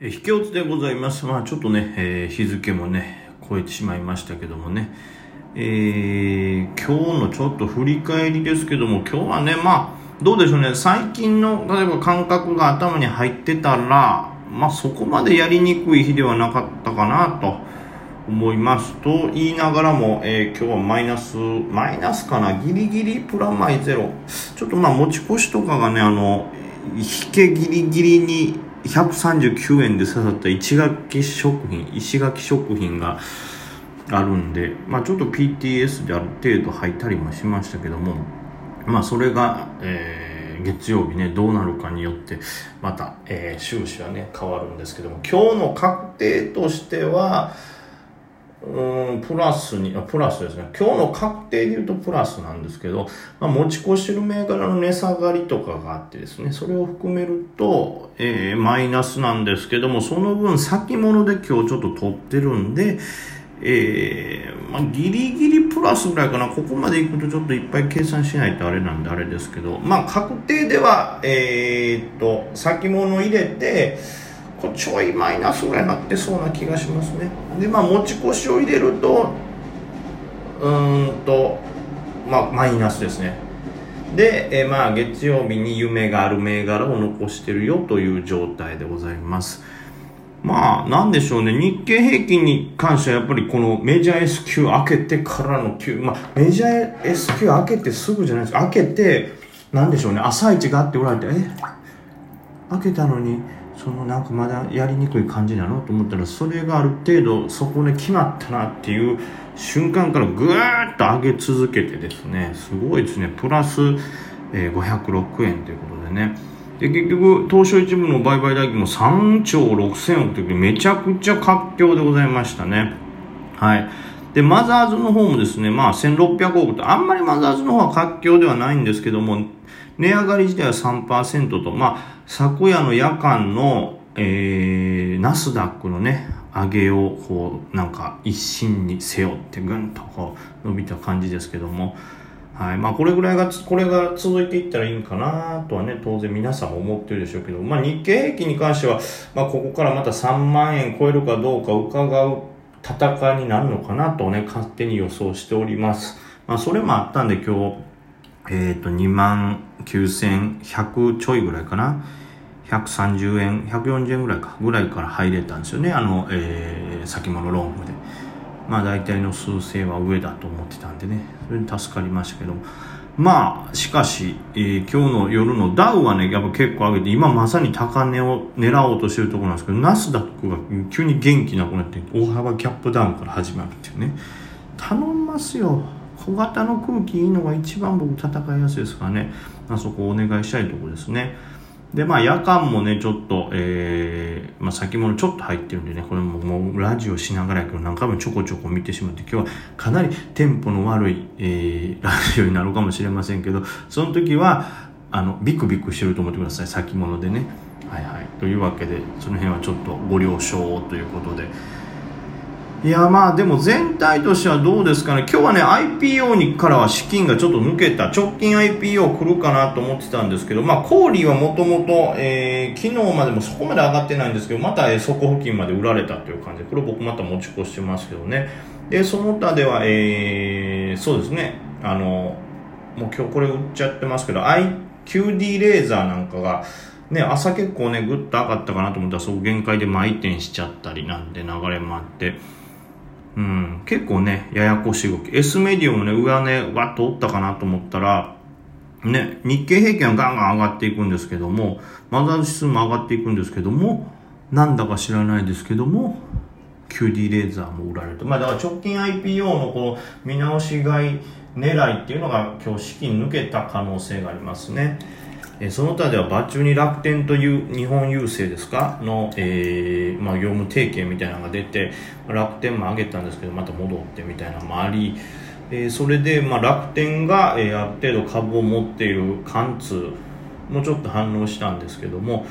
え、引き落ちでございます。まあちょっとね、えー、日付もね、超えてしまいましたけどもね、えー、今日のちょっと振り返りですけども、今日はね、まあ、どうでしょうね、最近の、例えば感覚が頭に入ってたら、まあそこまでやりにくい日ではなかったかなと思いますと言いながらも、えー、今日はマイナス、マイナスかな、ギリギリプラマイゼロ。ちょっとまあ持ち越しとかがね、あの、引けギリギリに139円で刺さった石垣食品、石垣食品があるんで、まあちょっと PTS である程度入ったりもしましたけども、まあそれが、えー、月曜日ね、どうなるかによって、また、えー、収支はね、変わるんですけども、今日の確定としては、うん、プラスに、プラスですね。今日の確定で言うとプラスなんですけど、まあ、持ち越しる銘柄の値下がりとかがあってですね、それを含めると、えー、マイナスなんですけども、その分先物で今日ちょっと取ってるんで、えー、まあ、ギリギリプラスぐらいかな。ここまで行くとちょっといっぱい計算しないとあれなんであれですけど、まあ、確定では、えー、っと、先物入れて、こちょいマイナスぐらいになってそうな気がしますねでまあ持ち越しを入れるとうんとまあマイナスですねで、えまあ月曜日に夢がある銘柄を残してるよという状態でございますまあ、なんでしょうね。日経平均に関してはやっぱりこのメジャー S q 開けてからの Q、まあ、メジャー S q 開けてすぐじゃないですか。開けて、なんでしょうね。朝一があっておられて、え？開けたのに、そのなんかまだやりにくい感じなのと思ったらそれがある程度そこで決まったなっていう瞬間からぐーっと上げ続けてですねすごいですね。プラス、えー、506円ということでね。で結局東証一部の売買代金も3兆6000億というめちゃくちゃ活況でございましたね。はい。でマザーズの方もですねまあ1600億とあんまりマザーズの方は活況ではないんですけども値上がり自体は3%とまあ昨夜の夜間の、えー、ナスダックのね、上げをこう、なんか一心に背負ってぐんとこう伸びた感じですけども、はい。まあ、これぐらいが、これが続いていったらいいんかなとはね、当然皆さん思ってるでしょうけど、まあ、日経平均に関しては、まあ、ここからまた3万円超えるかどうか伺う戦いになるのかなとね、勝手に予想しております。まあ、それもあったんで今日、えっ、ー、と、2万9100ちょいぐらいかな。130円、140円ぐらいか、ぐらいから入れたんですよね。あの、えー、先物ローンで。まあ大体の数勢は上だと思ってたんでね。それに助かりましたけど。まあ、しかし、えー、今日の夜のダウはね、やっぱ結構上げて、今まさに高値を狙おうとしてるところなんですけど、ナスダックが急に元気なくなって、大幅キャップダウンから始まるっていうね。頼みますよ。小型の空気いいのが一番僕戦いやすいですからね。あそこお願いしたいとこですね。で、まあ夜間もね、ちょっと、えー、まあ先物ちょっと入ってるんでね、これももうラジオしながらやけど何回もちょこちょこ見てしまって、今日はかなりテンポの悪い、えー、ラジオになるかもしれませんけど、その時は、あの、ビクビクしてると思ってください、先物でね。はいはい。というわけで、その辺はちょっとご了承ということで、いやまあでも全体としてはどうですかね。今日はね IPO にからは資金がちょっと抜けた。直近 IPO 来るかなと思ってたんですけどまあコーリーはもともと昨日までもそこまで上がってないんですけどまた、え底付近まで売られたという感じ。でこれ僕また持ち越してますけどね。でその他では、えー、そうですね。あのもう今日これ売っちゃってますけど IQD レーザーなんかがね、朝結構ね、ぐっと上がったかなと思ったら、そこ限界で回転しちゃったりなんて流れもあって、うん、結構ね、ややこしい動き。S メディアもね、上値、わっと折ったかなと思ったら、ね、日経平均はガンガン上がっていくんですけども、マザーズ指数も上がっていくんですけども、なんだか知らないですけども、QD レーザーも売られて、まあだから直近 IPO のこの見直し買い狙いっていうのが今日資金抜けた可能性がありますね。えその他では場中に楽天という日本郵政ですか？の、えー、まあ、業務提携みたいなのが出て楽天も上げたんですけどまた戻ってみたいなのもあり、えー、それで、まあ、楽天が、えー、ある程度株を持っている貫通もちょっと反応したんですけども、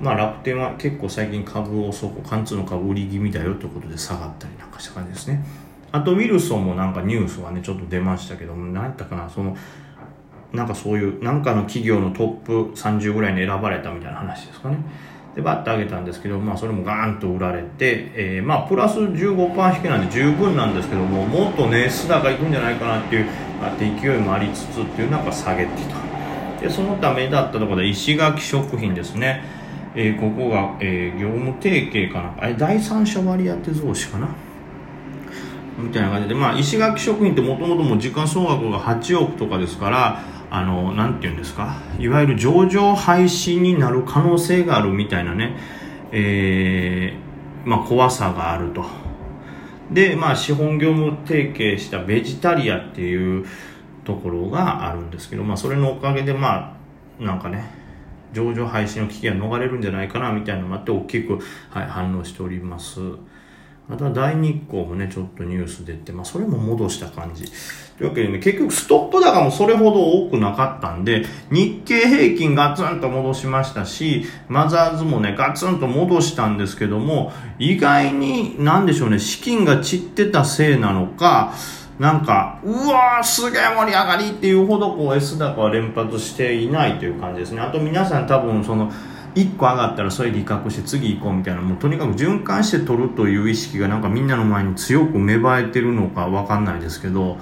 まあ、楽天は結構最近株をそこ貫通の株売り気味だよということで下がったりなんかした感じですね。あとウィルソンもなんかニュースがねちょっと出ましたけども何やったかなそのなんかそういう、なんかの企業のトップ30ぐらいに選ばれたみたいな話ですかね。でバッと上げたんですけど、まあ、それもガーンと売られて、えー、まあプラス15%引きなんで十分なんですけどももっとね須高いくんじゃないかなっていうあって勢いもありつつっていうなんか下げてとでそのためだったところで石垣食品ですね、えー、ここが、えー、業務提携かなあれ第三者割当増資かな？みたいな感じで、まあ、石垣食品ってもともとも時間総額が8億とかですから、あの、なんて言うんですか、いわゆる上場廃止になる可能性があるみたいなね、えー、まあ、怖さがあると。で、まあ、資本業務提携したベジタリアっていうところがあるんですけど、まあ、それのおかげで、まあ、なんかね、上場廃止の危機が逃れるんじゃないかなみたいなのもあって大きく、はい、反応しております。また大日光もね、ちょっとニュース出て、まあそれも戻した感じ。というわけでね、結局ストップ高もそれほど多くなかったんで、日経平均ガツンと戻しましたし、マザーズもね、ガツンと戻したんですけども、意外に、なんでしょうね、資金が散ってたせいなのか、なんか、うわーすげえ盛り上がりっていうほどこう S 高は連発していないという感じですね。あと皆さん多分その、1個上がったらそれ利確して次行こうみたいなもうとにかく循環して取るという意識がなんかみんなの前に強く芽生えてるのか分かんないですけど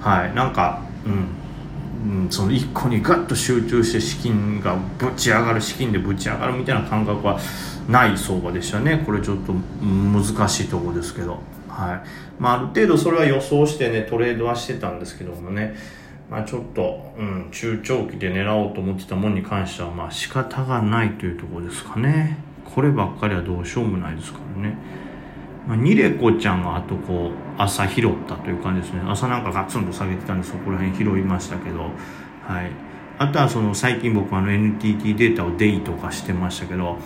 はいなんかうん、うん、その1個にガッと集中して資金がぶち上がる資金でぶち上がるみたいな感覚はない相場でしたね。これちょっと難しいとこですけど。はい。まあある程度それは予想してねトレードはしてたんですけどもね。まあ、ちょっと、うん、中長期で狙おうと思ってたものに関しては、まあ仕方がないというところですかね。こればっかりはどうしようもないですからね。まあ、ニレコちゃんがあとこう、朝拾ったという感じですね。朝なんかガツンと下げてたんで、そこら辺拾いましたけど、はい。あとはその、最近僕あの NTT データをデイとかしてましたけど、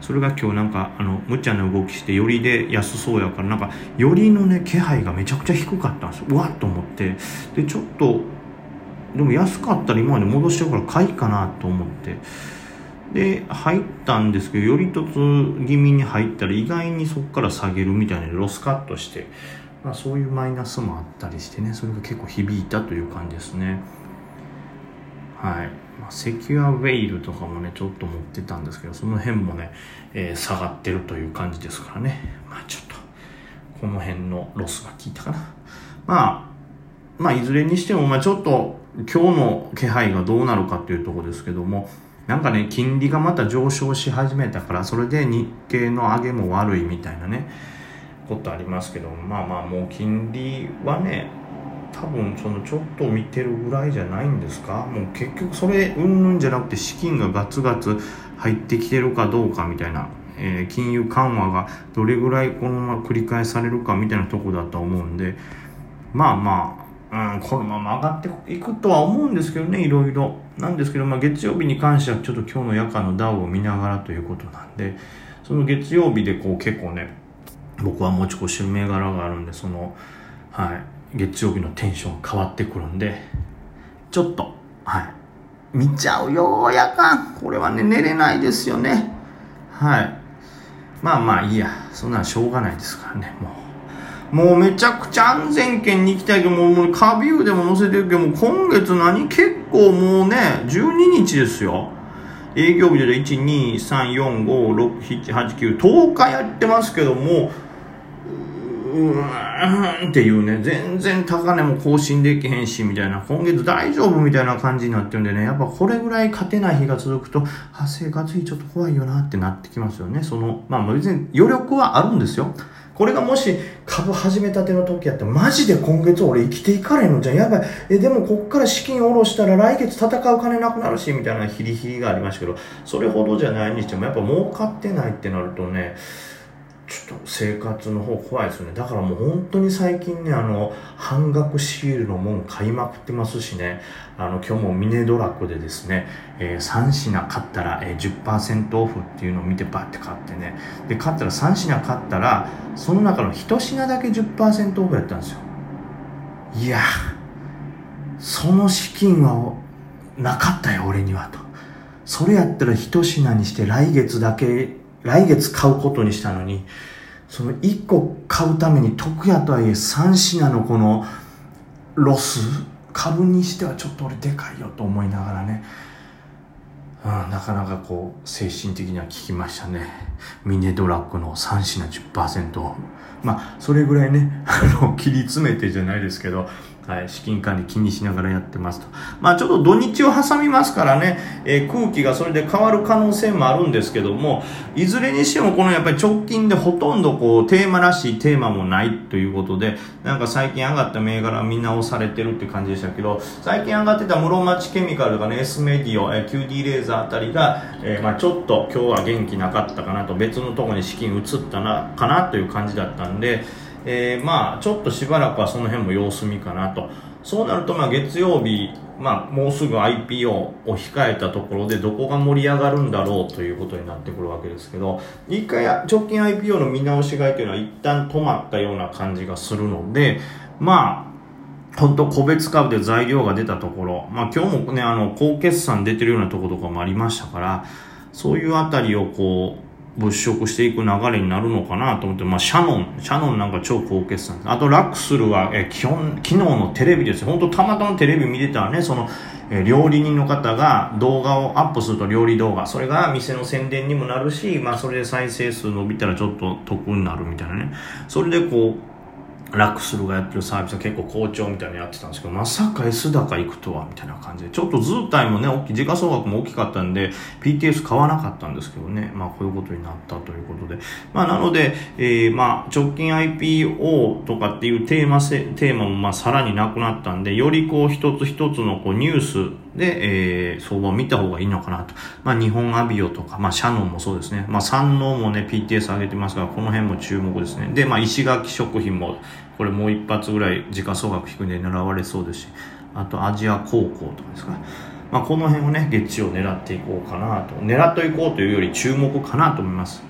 それが今日なんか、あの、無茶な動きして、よりで安そうやから、なんか、よりのね、気配がめちゃくちゃ低かったんですよ。うわっと思って。で、ちょっと、でも安かったら今まで戻してるから買いかなと思って。で入ったんですけどより一つ気味に入ったら意外にそこから下げるみたいなロスカットして、まあ、そういうマイナスもあったりしてねそれが結構響いたという感じですね。はい、まあ、セキュアウェイルとかもねちょっと持ってたんですけどその辺もね、えー、下がってるという感じですからね。まあちょっとこの辺のロスが効いたかな。まあまあいずれにしてもまあちょっと今日の気配がどうなるかっていうとこですけども、なんかね、金利がまた上昇し始めたから、それで日経の上げも悪いみたいなね、ことありますけど、まあまあもう金利はね、多分そのちょっと見てるぐらいじゃないんですか？もう結局それうんぬんじゃなくて資金がガツガツ入ってきてるかどうかみたいな、えー、金融緩和がどれぐらいこのまま繰り返されるかみたいなとこだと思うんでまあまあうん、このまま上がっていくとは思うんですけどね、いろいろ。なんですけど、まあ、月曜日に関してはちょっと今日の夜間のダウを見ながらということなんで、その月曜日でこう結構ね、僕は持ち越し銘柄があるんで、その、はい、月曜日のテンション変わってくるんで、ちょっと、はい、見ちゃうよ、夜間。これはね、寝れないですよね。はい。まあまあいいや、そんなのしょうがないですからね、もう。もうめちゃくちゃ安全圏に行きたいけど、もう、カビューでも載せてるけど、も今月何？結構もうね、12日ですよ。営業日で1、2、3、4、5、6、7、8、9、10日やってますけども、うーんっていうね、全然高値も更新できへんし、みたいな、今月大丈夫みたいな感じになってるんでね、やっぱこれぐらい勝てない日が続くと、あ、生活費ちょっと怖いよなってなってきますよね。その、まあ別に余力はあるんですよ。これがもし株始めたての時やったら、マジで今月俺生きていかれんのじゃん。やばい。え、でもこっから資金下ろしたら来月戦う金なくなるし、みたいなヒリヒリがありましたけど、それほどじゃないにしても、やっぱ儲かってないってなるとね、ちょっと生活の方怖いですね。だからもう本当に最近ね、あの、半額シールのもん買いまくってますしね、あの、今日もミネドラックでですね、えー、3品買ったら、えー、10%オフっていうのを見てバッて買ってね、で、買ったら3品買ったら、その中の1品だけ10%オフやったんですよ。いやその資金はなかったよ、俺にはと。それやったら1品にして来月だけ来月買うことにしたのに、その1個買うために得やとはいえ3品のこのロス、株にしてはちょっと俺でかいよと思いながらね、うん、なかなかこう、精神的には効きましたね。ミネドラッグの3品10%。まあ、それぐらいね、あの、切り詰めてじゃないですけど、はい、資金管理気にしながらやってますと。まあちょっと土日を挟みますからね、えー、空気がそれで変わる可能性もあるんですけども、いずれにしてもこのやっぱり直近でほとんどこうテーマらしいテーマもないということで、なんか最近上がった銘柄見直されてるって感じでしたけど、最近上がってた室町ケミカルとかね、S メディオ、えー、QD レーザーあたりが、えー、まあちょっと今日は元気なかったかなと、別のとこに資金移ったな、かなという感じだったんで、えー、まあちょっとしばらくはその辺も様子見かなと。そうなるとまあ月曜日、まあもうすぐ IPO を控えたところでどこが盛り上がるんだろうということになってくるわけですけど、一回直近 IPO の見直し買いというのは一旦止まったような感じがするので、まあ本当個別株で材料が出たところ、まあ今日もね、あの、高決算出てるようなところとかもありましたから、そういうあたりをこう、物色していく流れになるのかなと思って、まあ、シャノン、シャノンなんか超高決算。あと、ラックスルは、え、基本、昨日のテレビですよ。本当たまたまテレビ見てたらね、その、え、料理人の方が動画をアップすると料理動画。それが店の宣伝にもなるし、まあ、それで再生数伸びたらちょっと得になるみたいなね。それでこう、ラックスルがやってるサービスは結構好調みたいなのやってたんですけど、まさか S 高行くとは、みたいな感じで。ちょっと図体もね、大きい、時価総額も大きかったんで、PTS 買わなかったんですけどね、まあこういうことになったということで。まあなので、えー、まあ直近 IPO とかっていうテーマせ、テーマもまあさらになくなったんで、よりこう一つ一つのこうニュースで、えー、相場を見た方がいいのかなと。まあ日本アビオとか、まあシャノンもそうですね。まあ山王もね、PTS 上げてますから、この辺も注目ですね。で、まあ石垣食品も、これもう一発ぐらい時価総額低いんで狙われそうですし、あとアジア高校とかですか。まあ、この辺をね、月曜狙っていこうかなと。狙っていこうというより注目かなと思います。